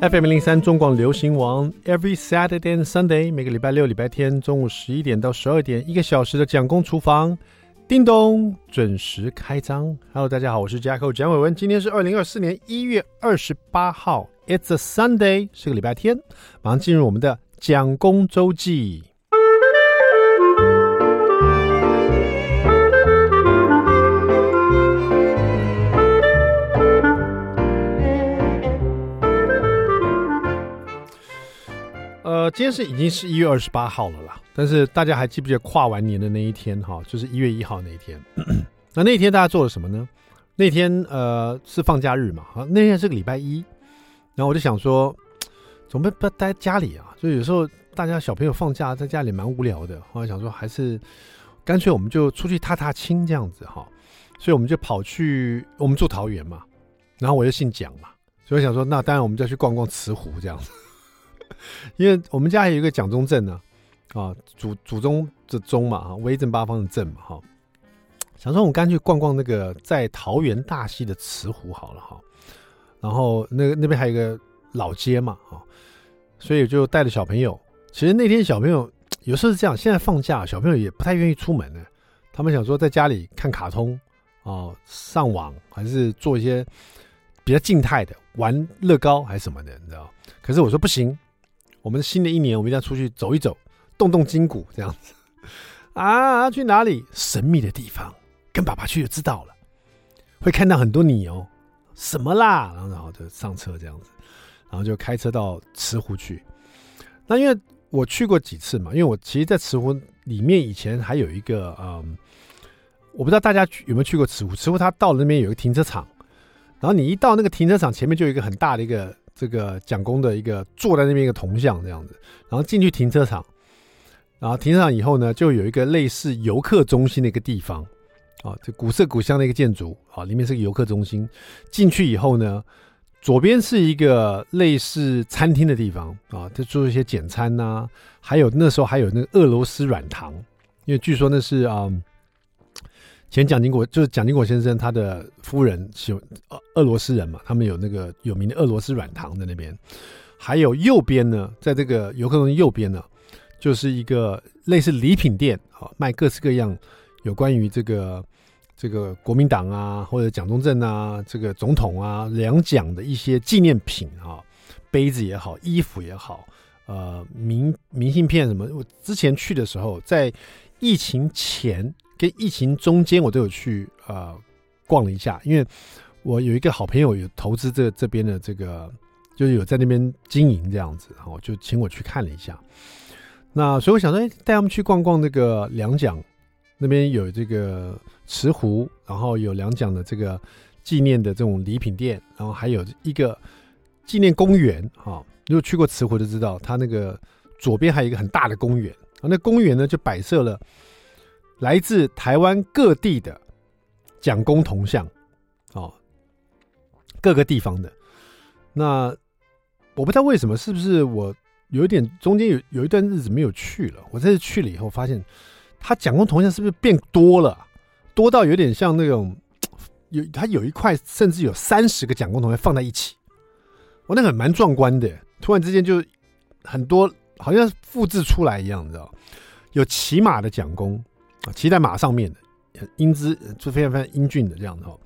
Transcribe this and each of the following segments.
FM 零三中广流行王，Every Saturday and Sunday，每个礼拜六、礼拜天中午十一点到十二点，一个小时的蒋公厨房，叮咚，准时开张。Hello，大家好，我是 Jacko 蒋伟文，今天是二零二四年一月二十八号，It's a Sunday，是个礼拜天，马上进入我们的蒋公周记。呃，今天是已经是一月二十八号了啦，但是大家还记不记得跨完年的那一天哈？就是一月一号那一天。那那一天大家做了什么呢？那天呃是放假日嘛，啊，那天是个礼拜一。然后我就想说，总不不待家里啊？就有时候大家小朋友放假在家里蛮无聊的，后来想说还是干脆我们就出去踏踏青这样子哈。所以我们就跑去，我们住桃园嘛，然后我又姓蒋嘛，所以我想说那当然我们就去逛逛慈湖这样子。因为我们家还有一个蒋中正呢，啊，祖祖宗的宗嘛，哈，威震八方的震嘛，哈，想说我们干脆逛逛那个在桃园大溪的慈湖好了，哈，然后那个那边还有一个老街嘛，哈，所以就带着小朋友。其实那天小朋友有时候是这样，现在放假，小朋友也不太愿意出门呢，他们想说在家里看卡通啊，上网还是做一些比较静态的，玩乐高还是什么的，你知道？可是我说不行。我们新的一年，我们一定要出去走一走，动动筋骨，这样子 啊！去哪里？神秘的地方，跟爸爸去就知道了。会看到很多鸟，什么啦？然后，然后就上车这样子，然后就开车到慈湖去。那因为我去过几次嘛，因为我其实，在慈湖里面以前还有一个，嗯，我不知道大家有没有去过慈湖。慈湖它到了那边有一个停车场，然后你一到那个停车场前面，就有一个很大的一个。这个蒋公的一个坐在那边一个铜像这样子，然后进去停车场，然后停车场以后呢，就有一个类似游客中心的一个地方，啊，这古色古香的一个建筑，啊，里面是个游客中心。进去以后呢，左边是一个类似餐厅的地方，啊，就做一些简餐呐、啊，还有那时候还有那个俄罗斯软糖，因为据说那是啊。前蒋经国就是蒋经国先生，他的夫人喜欢俄俄罗斯人嘛，他们有那个有名的俄罗斯软糖在那边。还有右边呢，在这个游客中心右边呢，就是一个类似礼品店啊，卖各式各样有关于这个这个国民党啊，或者蒋中正啊，这个总统啊两蒋的一些纪念品啊，杯子也好，衣服也好，呃，明明信片什么。我之前去的时候，在疫情前。跟疫情中间，我都有去呃逛了一下，因为我有一个好朋友有投资这这边的这个，就是有在那边经营这样子，然后就请我去看了一下。那所以我想说，哎，带他们去逛逛那个两蒋那边有这个慈湖，然后有两蒋的这个纪念的这种礼品店，然后还有一个纪念公园啊。如果去过慈湖就知道，它那个左边还有一个很大的公园，啊，那公园呢就摆设了。来自台湾各地的蒋公铜像，哦，各个地方的。那我不知道为什么，是不是我有一点中间有有一段日子没有去了？我这次去了以后，发现他蒋公铜像是不是变多了？多到有点像那种 有他有一块，甚至有三十个蒋公铜像放在一起，我那个蛮壮观的。突然之间就很多，好像复制出来一样，你知道？有骑马的蒋公。啊，骑在马上面的，英姿就非常非常英俊的这样的哈，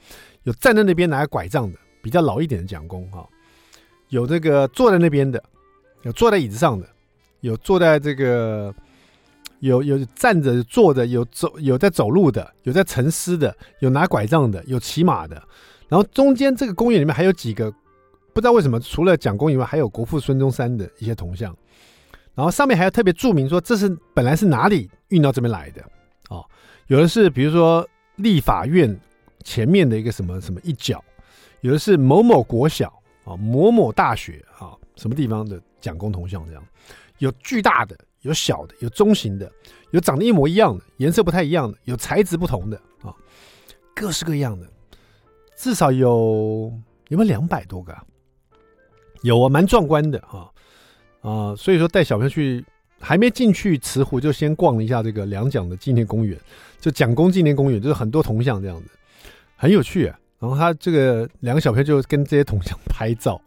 有站在那边拿拐杖的，比较老一点的蒋公哈，有这个坐在那边的，有坐在椅子上的，有坐在这个，有有站着坐着，有走有在走路的，有在沉思的，有拿拐杖的，有骑马的，然后中间这个公园里面还有几个，不知道为什么除了蒋公以外，还有国父孙中山的一些铜像，然后上面还有特别注明说这是本来是哪里运到这边来的。有的是比如说立法院前面的一个什么什么一角，有的是某某国小啊、某某大学啊，什么地方的蒋公铜像这样，有巨大的，有小的，有中型的，有长得一模一样的，颜色不太一样的，有材质不同的啊，各式各样的，至少有有没有两百多个？有啊，蛮壮观的啊啊，所以说带小朋友去。还没进去慈湖，就先逛了一下这个两蒋的纪念公园，就蒋公纪念公园，就是很多铜像这样子，很有趣啊。然后他这个两个小朋友就跟这些铜像拍照，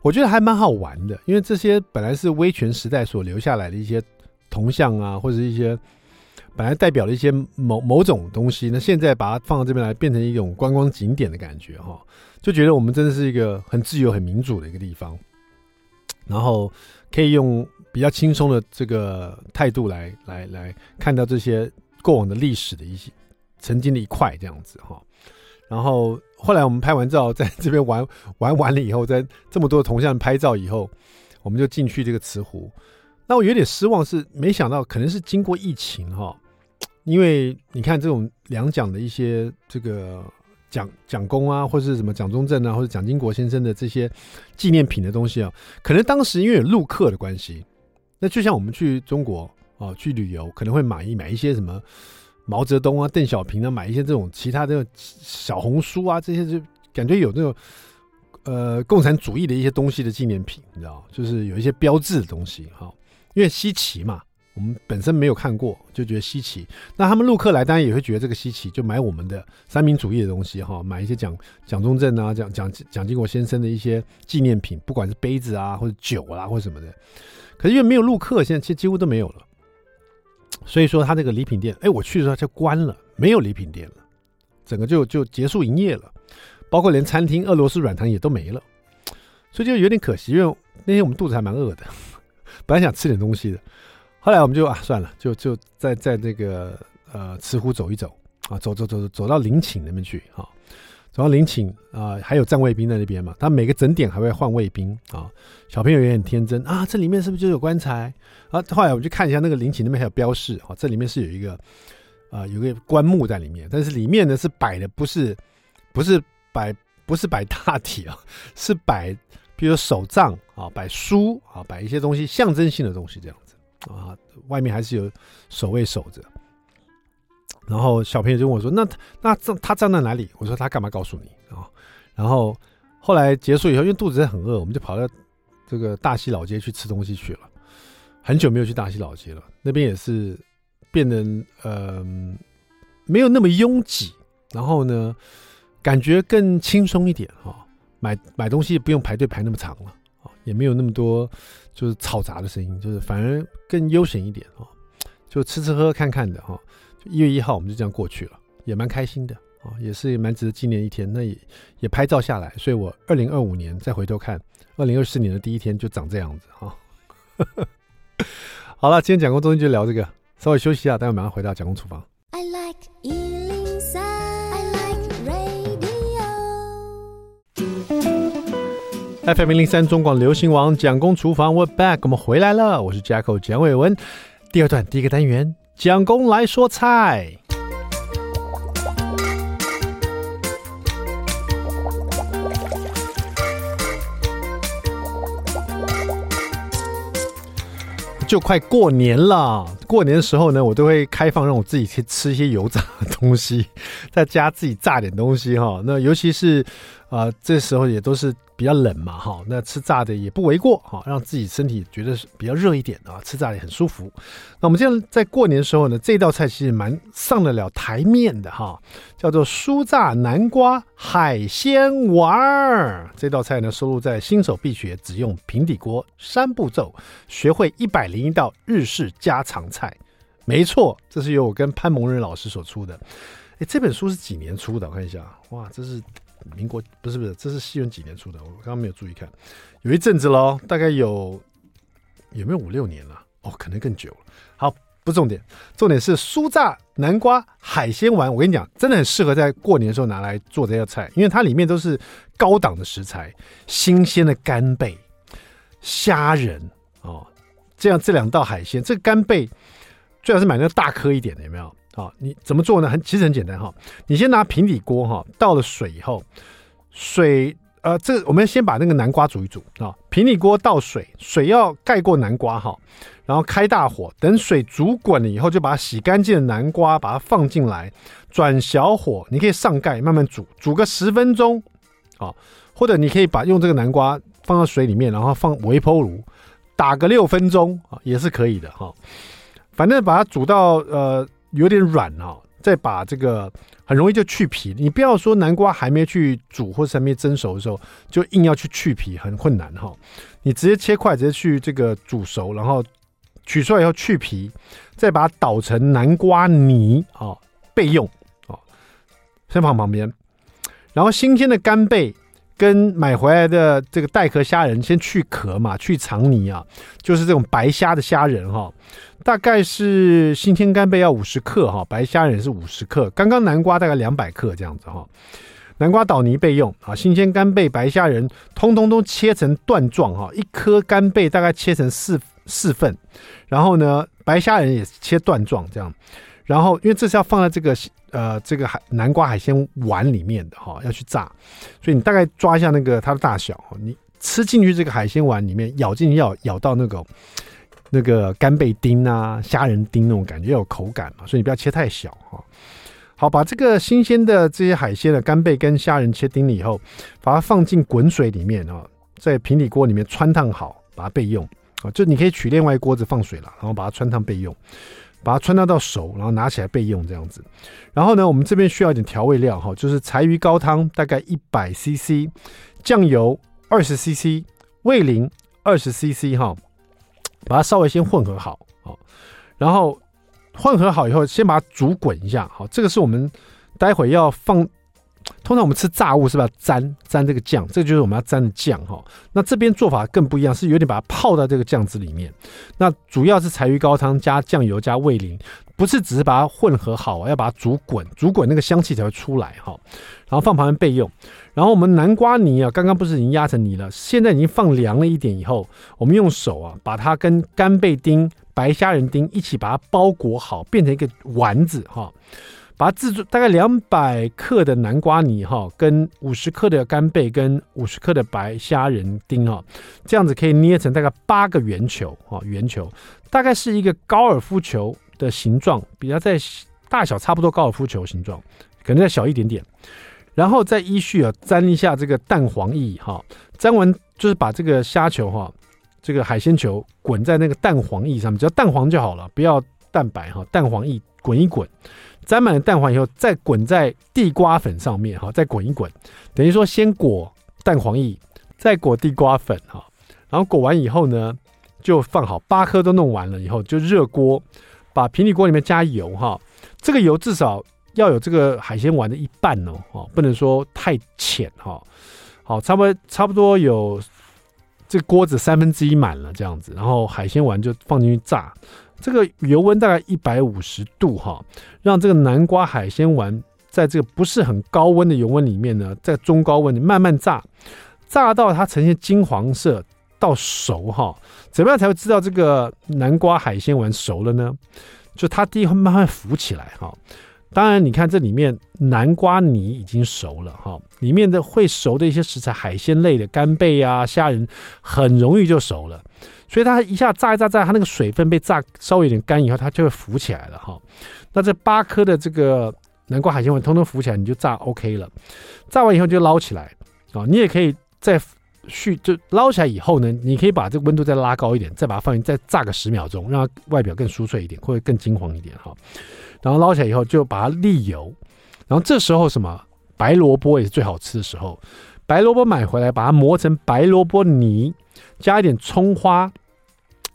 我觉得还蛮好玩的，因为这些本来是威权时代所留下来的一些铜像啊，或者一些本来代表的一些某某种东西，那现在把它放到这边来，变成一种观光景点的感觉哈，就觉得我们真的是一个很自由、很民主的一个地方，然后可以用比较轻松的这个态度来来来看到这些过往的历史的一些曾经的一块这样子哈。然后后来我们拍完照，在这边玩 玩完了以后，在这么多的铜像拍照以后，我们就进去这个慈湖。那我有点失望，是没想到可能是经过疫情哈，因为你看这种两蒋的一些这个蒋蒋公啊，或是什么蒋中正啊，或者蒋经国先生的这些纪念品的东西啊，可能当时因为有陆客的关系，那就像我们去中国哦去旅游，可能会买一买一些什么。毛泽东啊，邓小平啊，买一些这种其他的小红书啊，这些就感觉有那种呃共产主义的一些东西的纪念品，你知道，就是有一些标志的东西哈，因为稀奇嘛，我们本身没有看过，就觉得稀奇。那他们陆客来，当然也会觉得这个稀奇，就买我们的三民主义的东西哈，买一些蒋蒋中正啊、蒋蒋蒋经国先生的一些纪念品，不管是杯子啊，或者酒啊，或者什么的。可是因为没有陆客，现在其实几乎都没有了。所以说，他这个礼品店，哎，我去的时候就关了，没有礼品店了，整个就就结束营业了，包括连餐厅俄罗斯软糖也都没了，所以就有点可惜。因为那天我们肚子还蛮饿的，本来想吃点东西的，后来我们就啊算了，就就在在这个呃慈湖走一走啊，走走走走走到陵寝那边去啊。主要陵寝啊，还有站卫兵在那边嘛？他每个整点还会换卫兵啊。小朋友也很天真啊，这里面是不是就有棺材？啊，后来我们去看一下那个陵寝那边还有标示啊，这里面是有一个啊，有个棺木在里面，但是里面呢是摆的不是不是摆不是摆大体啊，是摆比如手杖啊，摆书啊，摆一些东西象征性的东西这样子啊，外面还是有守卫守着。然后小朋友就问我说：“那他那他站在哪里？”我说：“他干嘛告诉你啊？”然后后来结束以后，因为肚子很饿，我们就跑到这个大溪老街去吃东西去了。很久没有去大溪老街了，那边也是变得呃没有那么拥挤，然后呢感觉更轻松一点哈。买买东西不用排队排那么长了啊，也没有那么多就是嘈杂的声音，就是反而更悠闲一点啊，就吃吃喝喝看看的哈。一月一号我们就这样过去了，也蛮开心的啊，也是蛮值得纪念一天。那也也拍照下来，所以我二零二五年再回头看，二零二四年的第一天就长这样子哈。好了，今天讲工中心就聊这个，稍微休息一下，待会马上回到讲工厨房。I like 103, I like radio. FM 零零三中广流行王蒋公厨房，We're back，我们回来了，我是 Jacko 蒋伟文，第二段第一个单元。蒋公来说菜，就快过年了。过年的时候呢，我都会开放让我自己去吃一些油炸的东西，在家自己炸点东西哈。那尤其是啊、这时候也都是。比较冷嘛，哈，那吃炸的也不为过，哈，让自己身体觉得比较热一点啊，吃炸的很舒服。那我们现在在过年的时候呢，这道菜其实蛮上得了台面的哈，叫做酥炸南瓜海鲜丸儿。这道菜呢，收录在《新手必学只用平底锅三步骤学会一百零一道日式家常菜》。没错，这是由我跟潘蒙仁老师所出的。哎，这本书是几年出的？我看一下，哇，这是。民国不是不是，这是西元几年出的？我刚刚没有注意看，有一阵子喽，大概有有没有五六年了？哦，可能更久了。好，不重点，重点是酥炸南瓜海鲜丸。我跟你讲，真的很适合在过年的时候拿来做这道菜，因为它里面都是高档的食材，新鲜的干贝、虾仁哦，这样这两道海鲜，这个干贝最好是买那个大颗一点的，有没有？好，你怎么做呢？很其实很简单哈。你先拿平底锅哈，倒了水以后，水呃，这我们先把那个南瓜煮一煮啊。平底锅倒水，水要盖过南瓜哈，然后开大火，等水煮滚了以后，就把洗干净的南瓜把它放进来，转小火，你可以上盖慢慢煮，煮个十分钟啊，或者你可以把用这个南瓜放到水里面，然后放微波炉打个六分钟啊，也是可以的哈。反正把它煮到呃。有点软哦，再把这个很容易就去皮。你不要说南瓜还没去煮或是还没蒸熟的时候，就硬要去去皮，很困难哈。你直接切块，直接去这个煮熟，然后取出来以后去皮，再把它捣成南瓜泥啊备用啊，先放旁边。然后新鲜的干贝。跟买回来的这个带壳虾仁，先去壳嘛，去肠泥啊，就是这种白虾的虾仁哈，大概是新鲜干贝要五十克哈，白虾仁是五十克，刚刚南瓜大概两百克这样子哈，南瓜捣泥备用啊，新鲜干贝、白虾仁通通都切成段状哈，一颗干贝大概切成四四份，然后呢，白虾仁也切段状这样。然后，因为这是要放在这个呃这个海南瓜海鲜碗里面的哈，要去炸，所以你大概抓一下那个它的大小，你吃进去这个海鲜碗里面，咬进去要咬到那个那个干贝丁啊、虾仁丁那种感觉，要有口感嘛，所以你不要切太小哈。好，把这个新鲜的这些海鲜的干贝跟虾仁切丁了以后，把它放进滚水里面啊，在平底锅里面汆烫好，把它备用啊。就你可以取另外一锅子放水了，然后把它汆烫备用。把它穿搭到熟，然后拿起来备用这样子。然后呢，我们这边需要一点调味料哈，就是柴鱼高汤大概一百 CC，酱油二十 CC，味淋二十 CC 哈，把它稍微先混合好，好，然后混合好以后，先把它煮滚一下，好，这个是我们待会要放。通常我们吃炸物是不是要沾沾这个酱？这个就是我们要沾的酱哈。那这边做法更不一样，是有点把它泡在这个酱汁里面。那主要是柴鱼高汤加酱油加味淋，不是只是把它混合好，要把它煮滚，煮滚那个香气才会出来哈。然后放旁边备用。然后我们南瓜泥啊，刚刚不是已经压成泥了，现在已经放凉了一点以后，我们用手啊把它跟干贝丁、白虾仁丁一起把它包裹好，变成一个丸子哈。把它制作大概两百克的南瓜泥哈，跟五十克的干贝跟五十克的白虾仁丁哈，这样子可以捏成大概八个圆球哈，圆球大概是一个高尔夫球的形状，比它在大小差不多高尔夫球形状，可能再小一点点。然后再依序啊沾一下这个蛋黄液哈，沾完就是把这个虾球哈，这个海鲜球滚在那个蛋黄液上面，只要蛋黄就好了，不要蛋白哈，蛋黄液滚一滚。沾满了蛋黄以后，再滚在地瓜粉上面哈，再滚一滚，等于说先裹蛋黄液，再裹地瓜粉哈，然后裹完以后呢，就放好八颗都弄完了以后，就热锅，把平底锅里面加油哈，这个油至少要有这个海鲜丸的一半哦，哈，不能说太浅哈，好，差不多差不多有这锅子三分之一满了这样子，然后海鲜丸就放进去炸。这个油温大概一百五十度哈，让这个南瓜海鲜丸在这个不是很高温的油温里面呢，在中高温里慢慢炸，炸到它呈现金黄色到熟哈。怎么样才会知道这个南瓜海鲜丸熟了呢？就它第一会慢慢浮起来哈。当然，你看这里面南瓜泥已经熟了哈，里面的会熟的一些食材，海鲜类的干贝啊、虾仁，很容易就熟了。所以它一下炸一炸炸，它那个水分被炸稍微有点干以后，它就会浮起来了哈。那这八颗的这个南瓜海鲜丸通通浮起来，你就炸 OK 了。炸完以后就捞起来啊，你也可以再续，就捞起来以后呢，你可以把这个温度再拉高一点，再把它放进再炸个十秒钟，让它外表更酥脆一点，或者更金黄一点哈。然后捞起来以后就把它沥油，然后这时候什么白萝卜也是最好吃的时候，白萝卜买回来把它磨成白萝卜泥，加一点葱花。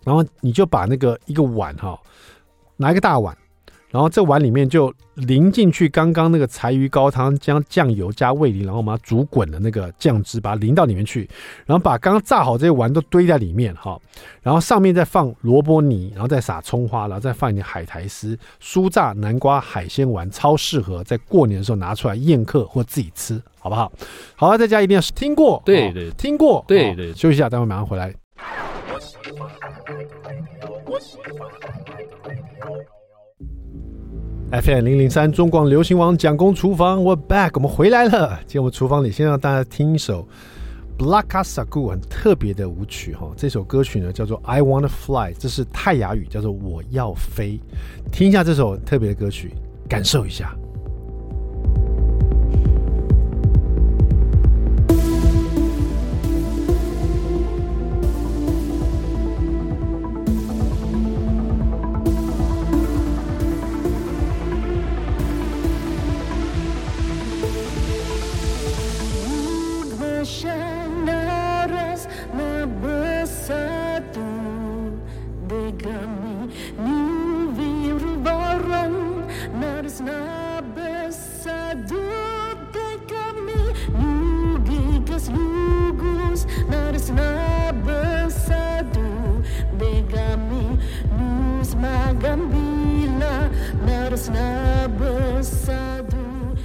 然后你就把那个一个碗哈，拿一个大碗，然后这碗里面就淋进去刚刚那个柴鱼高汤，将酱油加味淋，然后我们要煮滚的那个酱汁，把它淋到里面去，然后把刚刚炸好这些丸都堆在里面哈，然后上面再放萝卜泥，然后再撒葱花，然后再放一点海苔丝，酥炸南瓜海鲜丸，超适合在过年的时候拿出来宴客或自己吃，好不好？好了，在家一定要听过，对对，听过，对对，休息一下，待会马上回来。FM 零零三中广流行网蒋公厨房，We're back，我们回来了。今天我们厨房里先让大家听一首 Blacka Sagu 很特别的舞曲哈。这首歌曲呢叫做 I Wanna Fly，这是泰雅语，叫做我要飞。听一下这首特别的歌曲，感受一下。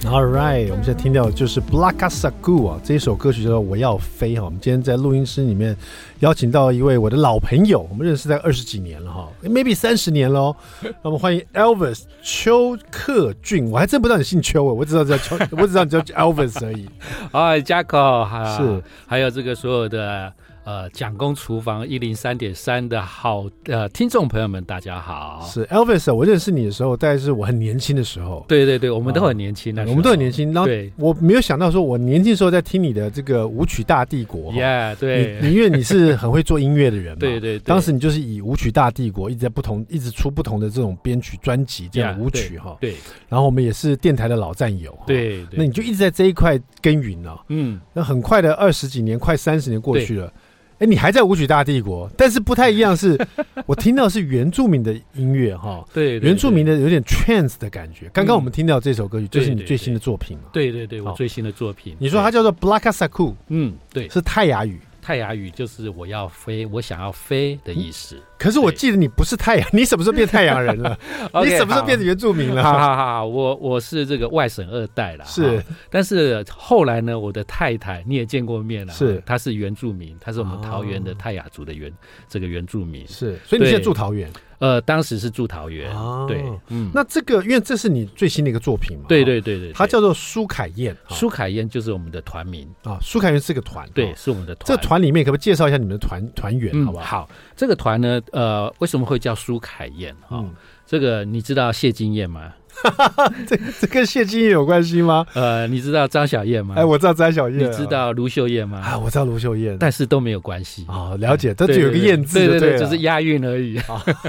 All right，我们现在听到的就是 Blakasaku 啊，这一首歌曲叫做《我要飞》哈。我们今天在录音室里面邀请到一位我的老朋友，我们认识在二十几年了哈，maybe 三十年喽。那么欢迎 Elvis 邱克俊，我还真不知道你姓邱啊，我只知道叫邱，我只知道你叫 Elvis 而已。哎，Jaco，还是还有这个所有的。呃，蒋公厨房一零三点三的好呃听众朋友们，大家好。是 Elvis，我认识你的时候，大概是我很年轻的时候。对对对，我们都很年轻的、啊，我们都很年轻。然后我没有想到，说我年轻的时候在听你的这个舞曲大帝国。Yeah，对，你因为你是很会做音乐的人嘛。对，对对。当时你就是以舞曲大帝国一直在不同，一直出不同的这种编曲专辑这样舞曲哈。对。然后我们也是电台的老战友。对，对。那你就一直在这一块耕耘了。嗯。那很快的二十几年，快三十年过去了。哎，你还在舞曲大帝国，但是不太一样，是我听到是原住民的音乐哈，对，原住民的有点 trance 的感觉。刚刚我们听到这首歌曲，就是你最新的作品嘛？对对对，我最新的作品。你说它叫做 Blackasaku，嗯，对，是泰雅语。泰雅语就是我要飞，我想要飞的意思。可是我记得你不是太阳，你什么时候变太阳人了？你什么时候变成原住民了？哈哈哈，我我是这个外省二代了。是，但是后来呢，我的太太你也见过面了，是，她是原住民，她是我们桃园的泰雅族的原这个原住民。是，所以你现在住桃园。呃，当时是住桃园，哦、对，嗯，那这个因为这是你最新的一个作品嘛，对对对对，它叫做苏凯燕，苏凯燕就是我们的团名啊，苏凯燕是个团，对，是我们的团。这团里面可不可以介绍一下你们的团团员，好不好？好，这个团呢，呃，为什么会叫苏凯燕？哈、嗯，这个你知道谢金燕吗？这这跟谢金燕有关系吗？呃，你知道张小燕吗？哎，我知道张小燕。你知道卢秀燕吗？啊，我知道卢秀燕，但是都没有关系哦，了解，这就有个燕字，对对对，就是押韵而已。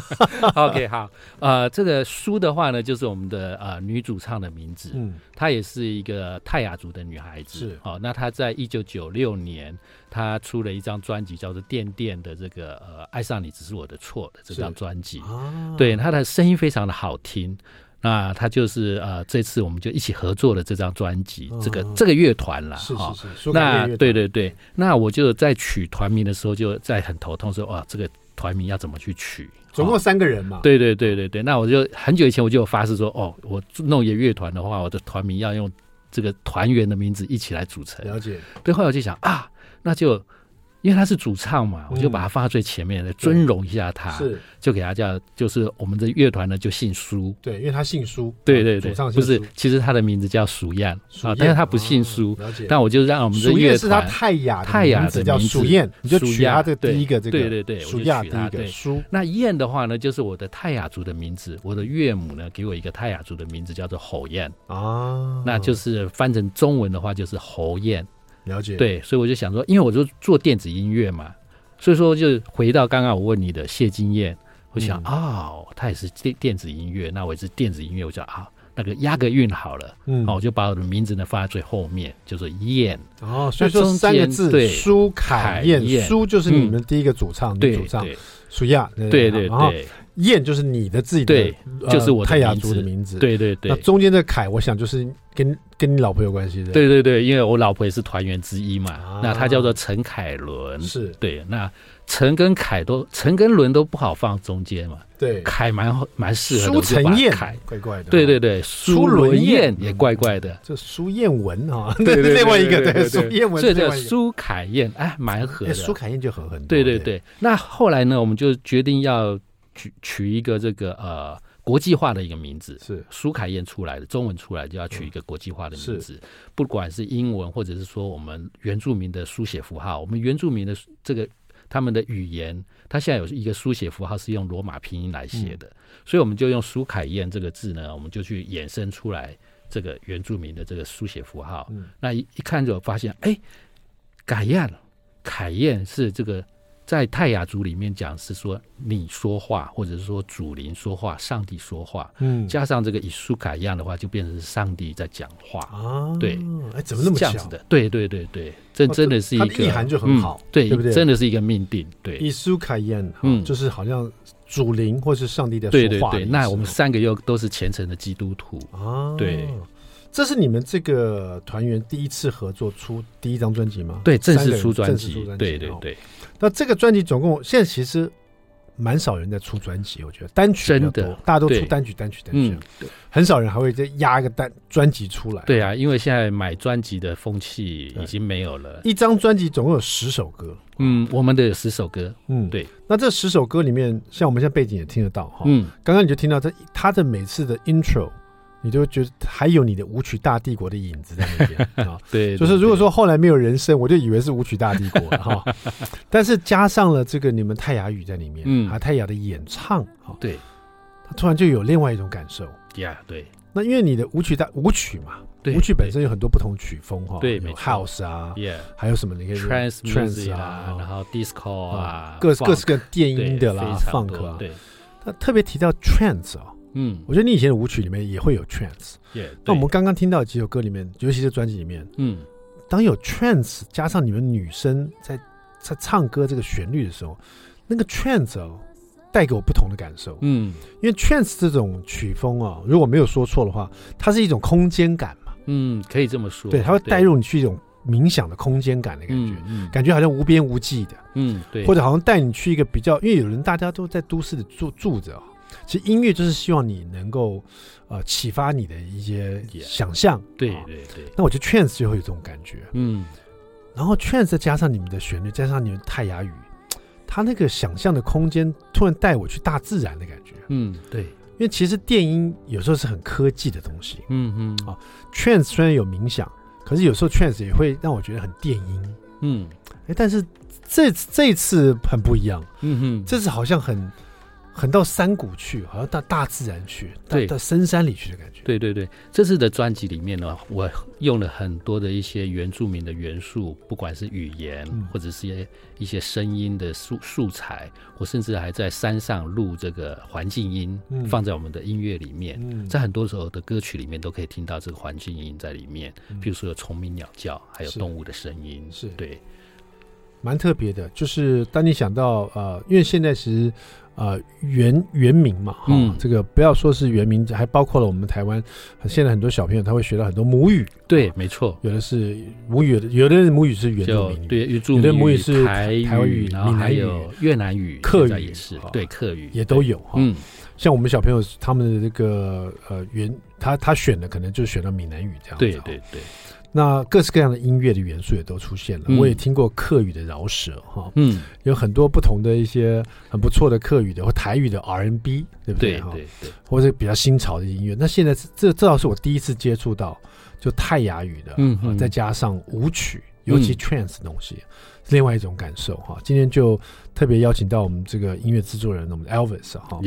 OK，好，呃，这个书的话呢，就是我们的呃女主唱的名字，嗯，她也是一个泰雅族的女孩子，是哦。那她在一九九六年，她出了一张专辑，叫做《电电》的这个呃，爱上你只是我的错的这张专辑，对，她的声音非常的好听。那他就是呃，这次我们就一起合作了这张专辑，这个这个乐团了哈。那对对对，那我就在取团名的时候，就在很头痛说，哇，这个团名要怎么去取？总共三个人嘛。对对对对对，那我就很久以前我就有发誓说，哦，我弄一个乐团的话，我的团名要用这个团员的名字一起来组成。了解。对，后来我就想啊，那就。因为他是主唱嘛，我就把他放在最前面，来尊荣一下他，是就给他叫，就是我们的乐团呢就姓苏，对，因为他姓苏，对对对，不是，其实他的名字叫苏燕啊，但是他不姓苏，但我就让我们的乐团，是他泰雅泰雅的叫苏燕，你就取他的第一个这个，对对对，舒雅第一个苏。那燕的话呢，就是我的泰雅族的名字，我的岳母呢给我一个泰雅族的名字叫做侯燕。啊，那就是翻成中文的话就是侯燕。了解，对，所以我就想说，因为我就做电子音乐嘛，所以说就回到刚刚我问你的谢金燕，我想啊、嗯。哦，他也是电电子音乐，那我也是电子音乐，我就啊，那个押个韵好了，嗯，我就把我的名字呢放在最后面，就是燕。哦，所以说三个字，对，舒凯燕，舒就是你们第一个主唱，女主唱，舒亚，对对对。燕就是你的自己的，对，就是我泰雅族的名字，对对对。那中间的凯，我想就是跟跟你老婆有关系的，对对对，因为我老婆也是团员之一嘛。那他叫做陈凯伦，是对。那陈跟凯都，陈跟伦都不好放中间嘛。对，凯蛮蛮适合的。舒陈燕，凯怪怪的。对对对，舒伦燕也怪怪的。这苏燕文啊，对对，另外一个对苏燕文，这叫苏凯燕，哎，蛮合的。苏凯燕就合很多。对对对，那后来呢，我们就决定要。取取一个这个呃国际化的一个名字，是苏凯燕出来的中文出来就要取一个国际化的名字，不管是英文或者是说我们原住民的书写符号，我们原住民的这个他们的语言，它现在有一个书写符号是用罗马拼音来写的，所以我们就用苏凯燕这个字呢，我们就去衍生出来这个原住民的这个书写符号。那一一看就发现，哎，改样了，凯燕是这个。在泰雅族里面讲是说你说话，或者是说祖灵说话，上帝说话，嗯，加上这个以苏卡一样的话，就变成是上帝在讲话啊。对，哎，怎么那么这样子的？对对对对，这真的是一个意涵就很好，对对不对？真的是一个命定。对，以苏卡一样，嗯，就是好像祖灵或是上帝的说话。对对对，那我们三个又都是虔诚的基督徒啊。对。这是你们这个团员第一次合作出第一张专辑吗？对，正式出专辑。对对对。那这个专辑总共现在其实蛮少人在出专辑，我觉得单曲比较多，大家都出单曲单曲单曲，对，很少人还会再压一个单专辑出来。对啊，因为现在买专辑的风气已经没有了。一张专辑总共有十首歌，嗯，我们的有十首歌，嗯，对。那这十首歌里面，像我们现在背景也听得到哈，嗯，刚刚你就听到这他的每次的 intro。你就觉得还有你的舞曲大帝国的影子在那边 啊？对，就是如果说后来没有人声，我就以为是舞曲大帝国 哈。但是加上了这个你们泰雅语在里面，嗯，啊泰雅的演唱，哈，对，他突然就有另外一种感受。呀，对。那因为你的舞曲大舞曲嘛，舞曲本身有很多不同曲风哈，对，有 house 啊，还有什么？你可以 trance trance 啊，然后 disco 啊，各各式各电音的啦，funk 啊。对，他特别提到 trance 啊。嗯，我觉得你以前的舞曲里面也会有 trance。那我们刚刚听到几首歌里面，尤其是专辑里面，嗯，当有 trance 加上你们女生在在唱歌这个旋律的时候，那个 trance 哦，带给我不同的感受。嗯，因为 trance 这种曲风啊，如果没有说错的话，它是一种空间感嘛。嗯，可以这么说。对，它会带入你去一种冥想的空间感的感觉，嗯，感觉好像无边无际的。嗯，对，或者好像带你去一个比较，因为有人大家都在都市里住住着啊。其实音乐就是希望你能够，呃，启发你的一些想象。对对对。那我觉得 trance 就会有这种感觉。嗯。然后 trance 再加上你们的旋律，加上你们泰雅语，他那个想象的空间突然带我去大自然的感觉。嗯，对。因为其实电音有时候是很科技的东西。嗯嗯。啊，trance 虽然有冥想，可是有时候 trance 也会让我觉得很电音。嗯。哎，但是这这次很不一样。嗯哼。这次好像很。很到山谷去，好像到大自然去，对，到深山里去的感觉。对对对，这次的专辑里面呢，我用了很多的一些原住民的元素，不管是语言，嗯、或者是一些一些声音的素素材，我甚至还在山上录这个环境音，嗯、放在我们的音乐里面。嗯、在很多时候的歌曲里面都可以听到这个环境音在里面，嗯、比如说有虫鸣鸟叫，还有动物的声音，是，是对，蛮特别的。就是当你想到呃，因为现在其实。呃，原原名嘛，哈、嗯，这个不要说是原名，还包括了我们台湾。现在很多小朋友他会学到很多母语，对，没错，有的是母语的，有的人母语是原住民，对，有的母语是台台湾语，然后还有越南语、客语也是，对，客语也都有哈。嗯，像我们小朋友他们的这个呃原，他他选的可能就选到闽南语这样子，对对对。那各式各样的音乐的元素也都出现了。嗯、我也听过客语的饶舌，哈，嗯，有很多不同的一些很不错的客语的或台语的 R&B，对不对？对对对，或者比较新潮的音乐。那现在这这倒是我第一次接触到，就泰雅语的，嗯哼，再加上舞曲，尤其 trance 的东西，嗯、另外一种感受哈。今天就特别邀请到我们这个音乐制作人，我们 Elvis 哈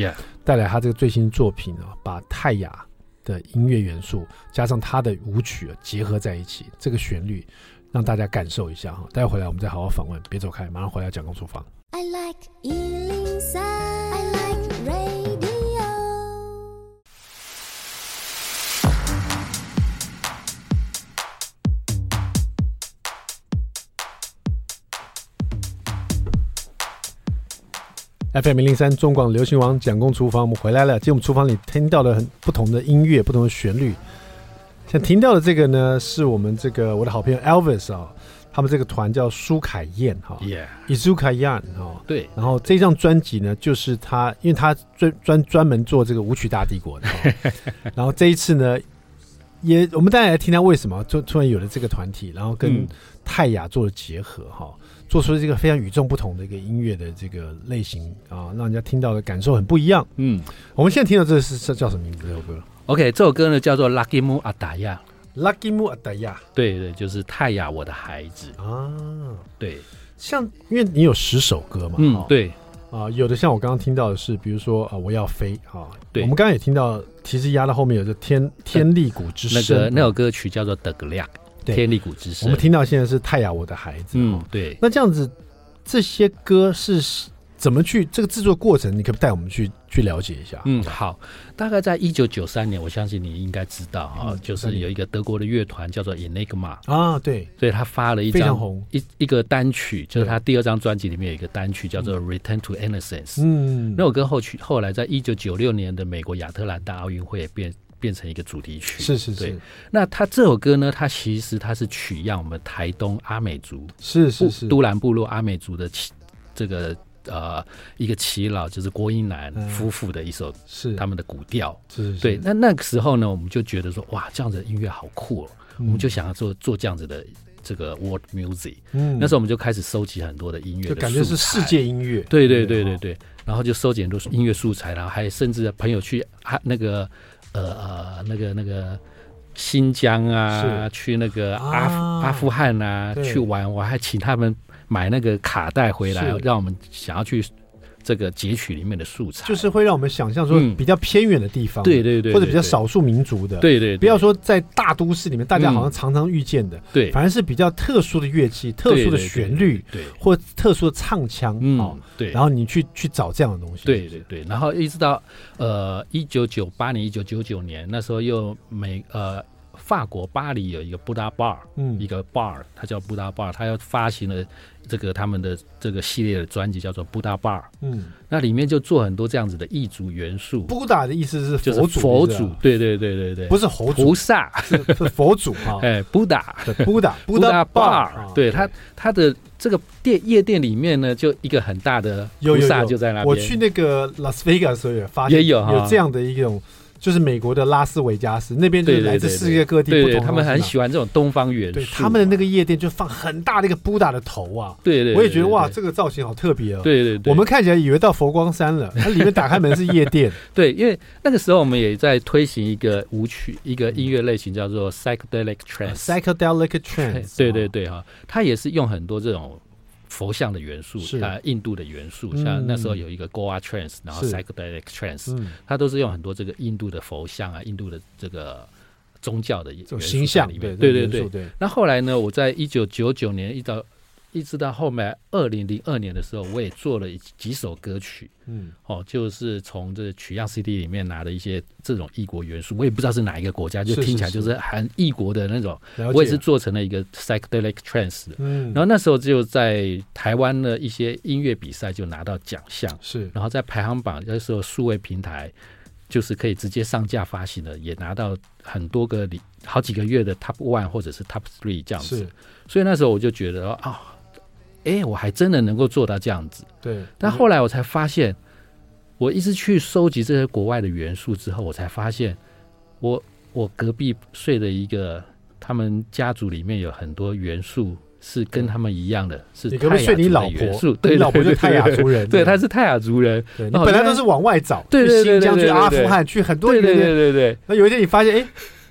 带来他这个最新作品啊，把泰雅。的音乐元素加上他的舞曲结合在一起，这个旋律让大家感受一下哈。待会回来我们再好好访问，别走开，马上回来讲工厨房。FM 零零三中广流行王蒋公厨房，我们回来了。今天我们厨房里听到了很不同的音乐，不同的旋律。像听到的这个呢，是我们这个我的好朋友 Elvis 啊、哦，他们这个团叫舒凯燕哈，Yeah，Izukaiyan 哈，对。然后这张专辑呢，就是他，因为他专专专门做这个舞曲大帝国的。哦、然后这一次呢，也我们大家来听他为什么就突然有了这个团体，然后跟泰雅做了结合哈。嗯做出了这个非常与众不同的一个音乐的这个类型啊，让人家听到的感受很不一样。嗯，我们现在听到这是这叫什么名字？这首歌？OK，这首歌呢叫做《Lucky Mu Adaya》，Lucky Mu Adaya，对对，就是泰雅我的孩子啊。对，像因为你有十首歌嘛，嗯，对啊，有的像我刚刚听到的是，比如说啊，我要飞啊。对，我们刚刚也听到，其实压到后面有个天天力谷之声，那个那首歌曲叫做《德格亮》。天力谷之声，我们听到现在是太阳我的孩子。嗯，对。那这样子，这些歌是怎么去这个制作过程？你可不可以带我们去去了解一下？嗯，好。大概在一九九三年，我相信你应该知道啊，嗯、就是有一个德国的乐团叫做 Enigma 啊，对，所以他发了一张红一一个单曲，就是他第二张专辑里面有一个单曲叫做 Return to Innocence。嗯，那首歌后曲后来在一九九六年的美国亚特兰大奥运会也变。变成一个主题曲。是是是。对，那他这首歌呢，它其实它是取样我们台东阿美族，是是是，都兰部落阿美族的这个呃一个耆老，就是郭英男夫妇的一首是。他们的古调。对，那那个时候呢，我们就觉得说，哇，这样子的音乐好酷哦，我们就想要做做这样子的。这个 world music，嗯，那时候我们就开始收集很多的音乐，就感觉是世界音乐，对对对对对，然后就收集很多音乐素材，然后还甚至朋友去啊那个呃呃那个那个新疆啊，去那个阿富阿富汗啊。去玩，我还请他们买那个卡带回来，让我们想要去。这个截取里面的素材，就是会让我们想象说比较偏远的地方，对对对，或者比较少数民族的，对对，不要说在大都市里面，大家好像常常遇见的，对，反而是比较特殊的乐器、特殊的旋律，对，或特殊的唱腔，嗯，对，然后你去去找这样的东西，对对对，然后一直到呃一九九八年、一九九九年那时候又美呃法国巴黎有一个布达 bar，嗯，一个 bar，它叫布达 bar，它要发行了。这个他们的这个系列的专辑叫做布达 bar，嗯，那里面就做很多这样子的异族元素。布达的意思是佛祖，佛祖，对对对对对，不是猴菩萨，是佛祖哈。哎，布达，布达，布达 bar，对他他的这个店夜店里面呢，就一个很大的菩萨就在那边。我去那个拉斯维加斯的时候也发现有有这样的一种。就是美国的拉斯维加斯那边，就是来自世界各地不同，对他们很喜欢这种东方元素。对，他们的那个夜店就放很大的一个布达的头啊，对对，我也觉得哇，这个造型好特别哦。对对对，我们看起来以为到佛光山了，它里面打开门是夜店。对，因为那个时候我们也在推行一个舞曲，一个音乐类型叫做 psychedelic trance。psychedelic trance，对对对哈，它也是用很多这种。佛像的元素，啊，印度的元素，像那时候有一个 Goa Trance，然后 Psychedelic Trance，它都是用很多这个印度的佛像啊，印度的这个宗教的形象里面。对对对。那后来呢，我在一九九九年一到。一直到后面二零零二年的时候，我也做了几首歌曲，嗯，哦，就是从这取样 CD 里面拿的一些这种异国元素，我也不知道是哪一个国家，就听起来就是含异国的那种，我也是做成了一个 psychedelic trance，嗯，然后那时候就在台湾的一些音乐比赛就拿到奖项，是，然后在排行榜那时候数位平台就是可以直接上架发行的，也拿到很多个里好几个月的 top one 或者是 top three 这样子，所以那时候我就觉得啊。哎，我还真的能够做到这样子。对，但后来我才发现，我一直去收集这些国外的元素之后，我才发现我，我我隔壁睡的一个，他们家族里面有很多元素是跟他们一样的，是泰雅族的元素。对，你老婆是泰雅族人，对，他是泰雅族人。你本来都是往外找，对对对，新疆去阿富汗去很多，对对对对。那有一天你发现，哎。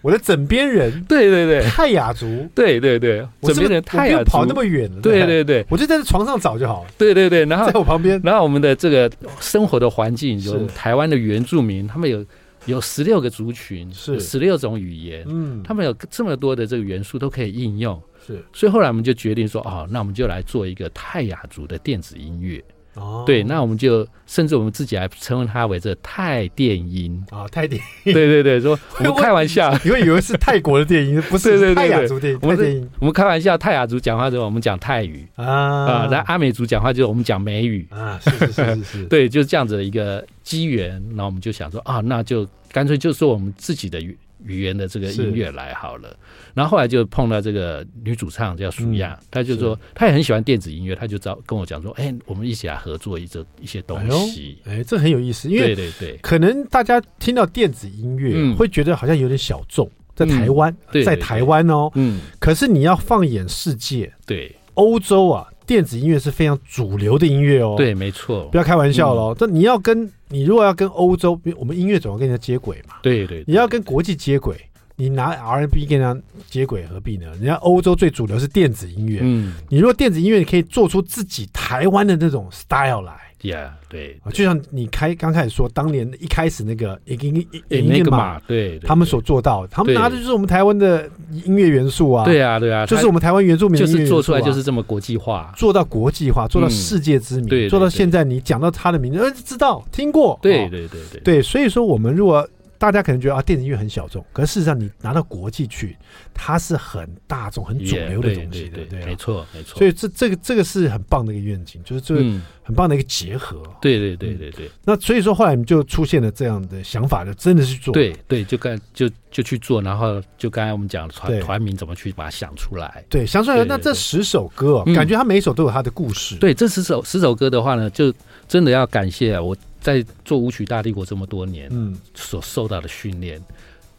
我的枕边人，对对对，泰雅族，对对对，枕边人泰雅族，跑那么远了，对对对，我就在床上找就好了，对对对，然后在我旁边，然后我们的这个生活的环境，有台湾的原住民，他们有有十六个族群，是。十六种语言，嗯，他们有这么多的这个元素都可以应用，是，所以后来我们就决定说，哦，那我们就来做一个泰雅族的电子音乐。哦，对，那我们就甚至我们自己还称呼它为这泰电音。啊，泰电音，对对对，说 我们开玩笑，因为以为是泰国的电音，不是泰雅族电音。我们我们开玩笑，泰雅族讲话的时候，我们讲泰语。啊。啊，那阿美族讲话就是我们讲美语。啊，是是是是，对，就是这样子的一个机缘，然后我们就想说啊，那就干脆就说我们自己的语语言的这个音乐来好了。然后后来就碰到这个女主唱叫舒亚，她就说她也很喜欢电子音乐，她就找跟我讲说，哎，我们一起来合作一这一些东西，哎，这很有意思，因为对对对，可能大家听到电子音乐会觉得好像有点小众，在台湾，在台湾哦，嗯，可是你要放眼世界，对，欧洲啊，电子音乐是非常主流的音乐哦，对，没错，不要开玩笑喽，这你要跟你如果要跟欧洲，我们音乐总要跟人家接轨嘛，对对，你要跟国际接轨。你拿 R&B 跟人家接轨何必呢？人家欧洲最主流是电子音乐，嗯，你如果电子音乐，你可以做出自己台湾的那种 style 来，Yeah，对，就像你开刚开始说，当年一开始那个一个一一个嘛，对，他们所做到，他们拿的就是我们台湾的音乐元素啊，对啊，对啊，就是我们台湾原住民就是做出来就是这么国际化，做到国际化，做到世界知名，做到现在你讲到他的名字，呃，知道听过，对对对对，对，所以说我们如果。大家可能觉得啊，电子音乐很小众，可是事实上你拿到国际去，它是很大众、很主流的东西的，对，没错，没错。所以这这个这个是很棒的一个愿景，就是这个很棒的一个结合。对对对对对。那所以说后来你就出现了这样的想法，就真的去做。对对，就该就就去做，然后就刚才我们讲团团名怎么去把它想出来。对，想出来。那这十首歌，感觉它每一首都有它的故事。对，这十首十首歌的话呢，就真的要感谢我。在做舞曲大帝国这么多年，嗯，所受到的训练，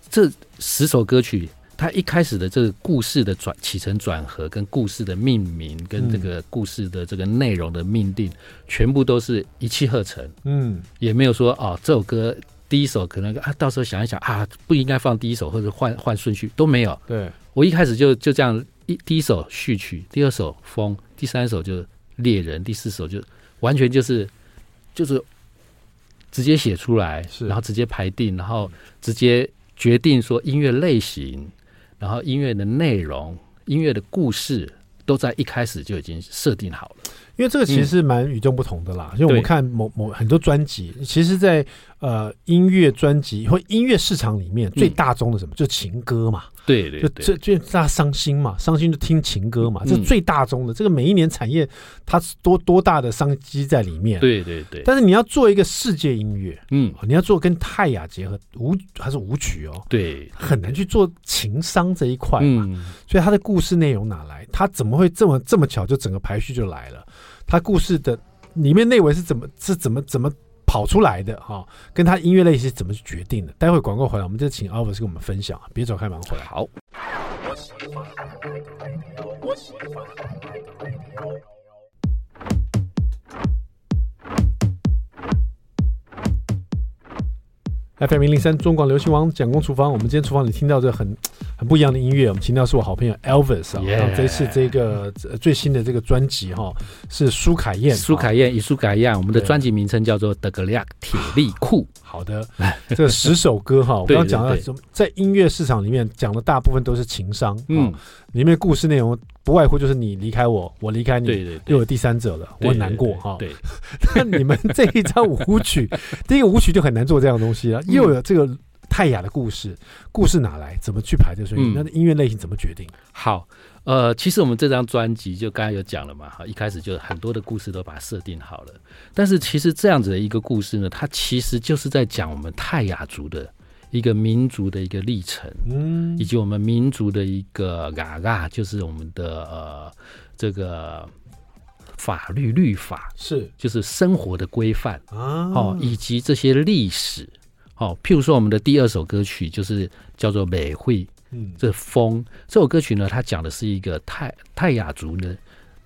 这十首歌曲，它一开始的这个故事的转起承转合，跟故事的命名，跟这个故事的这个内容的命定，全部都是一气呵成，嗯，也没有说哦，这首歌第一首可能啊，到时候想一想啊，不应该放第一首，或者换换顺序都没有。对，我一开始就就这样一第一首序曲，第二首风，第三首就猎人，第四首就完全就是就是。直接写出来，然后直接排定，然后直接决定说音乐类型，然后音乐的内容、音乐的故事，都在一开始就已经设定好了。因为这个其实蛮与众不同的啦，因为我们看某某很多专辑，其实，在呃音乐专辑或音乐市场里面最大宗的什么，就情歌嘛。对对，就这就大家伤心嘛，伤心就听情歌嘛，这是最大宗的。这个每一年产业它是多多大的商机在里面。对对对。但是你要做一个世界音乐，嗯，你要做跟泰雅结合舞还是舞曲哦，对，很难去做情商这一块嘛。所以他的故事内容哪来？他怎么会这么这么巧就整个排序就来了？他故事的里面内围是怎么是怎么怎么跑出来的哈？跟他音乐类型是怎么去决定的？待会广告回来，我们就请 Elvis 跟我们分享。别走开，马上回来。好。FM 零零三中广流行王蒋公厨房，我们今天厨房里听到这很很不一样的音乐，我们听到是我好朋友 Elvis 啊，然后这次这个最新的这个专辑哈是苏凯燕，苏凯燕以苏凯燕，我们的专辑名称叫做德格利亚铁力库。好的，这十首歌哈，我刚刚讲到在音乐市场里面讲的大部分都是情商，嗯，里面故事内容。不外乎就是你离开我，我离开你，对对对，又有第三者了，我很难过哈。对，那你们这一张舞曲，第一个舞曲就很难做这样的东西了，又有这个泰雅的故事，故事哪来？怎么去排这个顺序？那音乐类型怎么决定？好，呃，其实我们这张专辑就刚才有讲了嘛，哈，一开始就很多的故事都把它设定好了，但是其实这样子的一个故事呢，它其实就是在讲我们泰雅族的。一个民族的一个历程，嗯，以及我们民族的一个嘎嘎，就是我们的呃这个法律律法是，就是生活的规范啊，哦，以及这些历史，哦，譬如说我们的第二首歌曲就是叫做《美惠》，嗯，这风。这首歌曲呢，它讲的是一个泰泰雅族呢。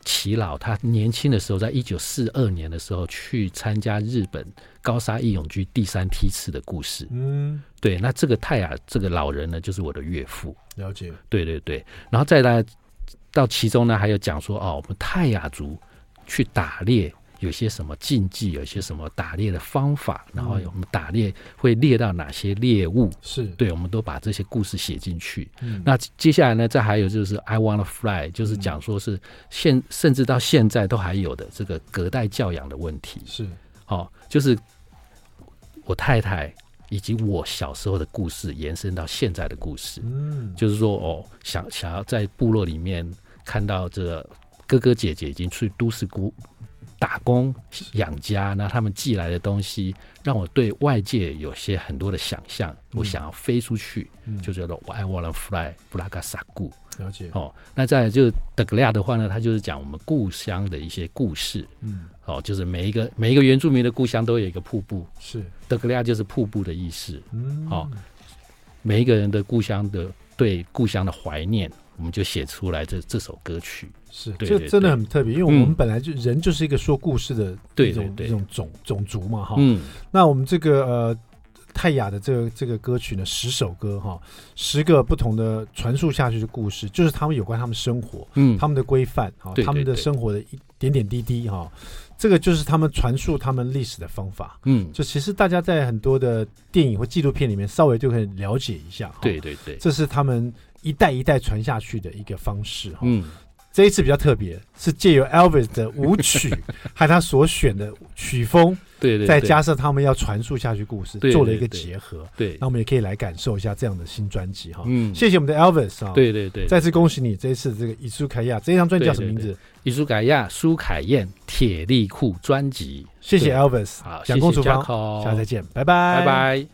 齐老他年轻的时候，在一九四二年的时候去参加日本高沙义勇军第三梯次的故事。嗯，对，那这个泰雅这个老人呢，就是我的岳父。了解。对对对，然后再来到其中呢，还有讲说哦，我们泰雅族去打猎。有些什么禁忌，有些什么打猎的方法，然后我们打猎会猎到哪些猎物？是对，我们都把这些故事写进去。嗯、那接下来呢，再还有就是 I wanna fly，就是讲说是现、嗯、甚至到现在都还有的这个隔代教养的问题。是，好、哦，就是我太太以及我小时候的故事延伸到现在的故事。嗯，就是说哦，想想要在部落里面看到这个哥哥姐姐已经去都市孤。打工养家，那他们寄来的东西让我对外界有些很多的想象。嗯、我想要飞出去，嗯、就叫做 I wanna fly，布拉格萨固。了解哦。那再来就是德格利亚的话呢，他就是讲我们故乡的一些故事。嗯，哦，就是每一个每一个原住民的故乡都有一个瀑布。是德格利亚就是瀑布的意思。嗯，哦，每一个人的故乡的对故乡的怀念。我们就写出来这这首歌曲，是这真的很特别，因为我们本来就人就是一个说故事的一种一种种种族嘛，哈。嗯，那我们这个呃泰雅的这个这个歌曲呢，十首歌哈，十个不同的传述下去的故事，就是他们有关他们生活，嗯，他们的规范哈，他们的生活的一点点滴滴哈，这个就是他们传述他们历史的方法，嗯，就其实大家在很多的电影或纪录片里面稍微就可以了解一下，对对对，这是他们。一代一代传下去的一个方式哈，嗯，这一次比较特别，是借由 Elvis 的舞曲和他所选的曲风，对对，再加上他们要传述下去故事，对对对做了一个结合，对，那我们也可以来感受一下这样的新专辑哈。嗯，谢谢我们的 Elvis 啊，对对对，再次恭喜你这一次这个伊苏凯亚这一张专辑叫什么名字？伊苏凯亚苏凯燕铁力库专辑。谢谢 Elvis，好，蒋公厨房，谢谢，下次再见，拜拜，拜拜。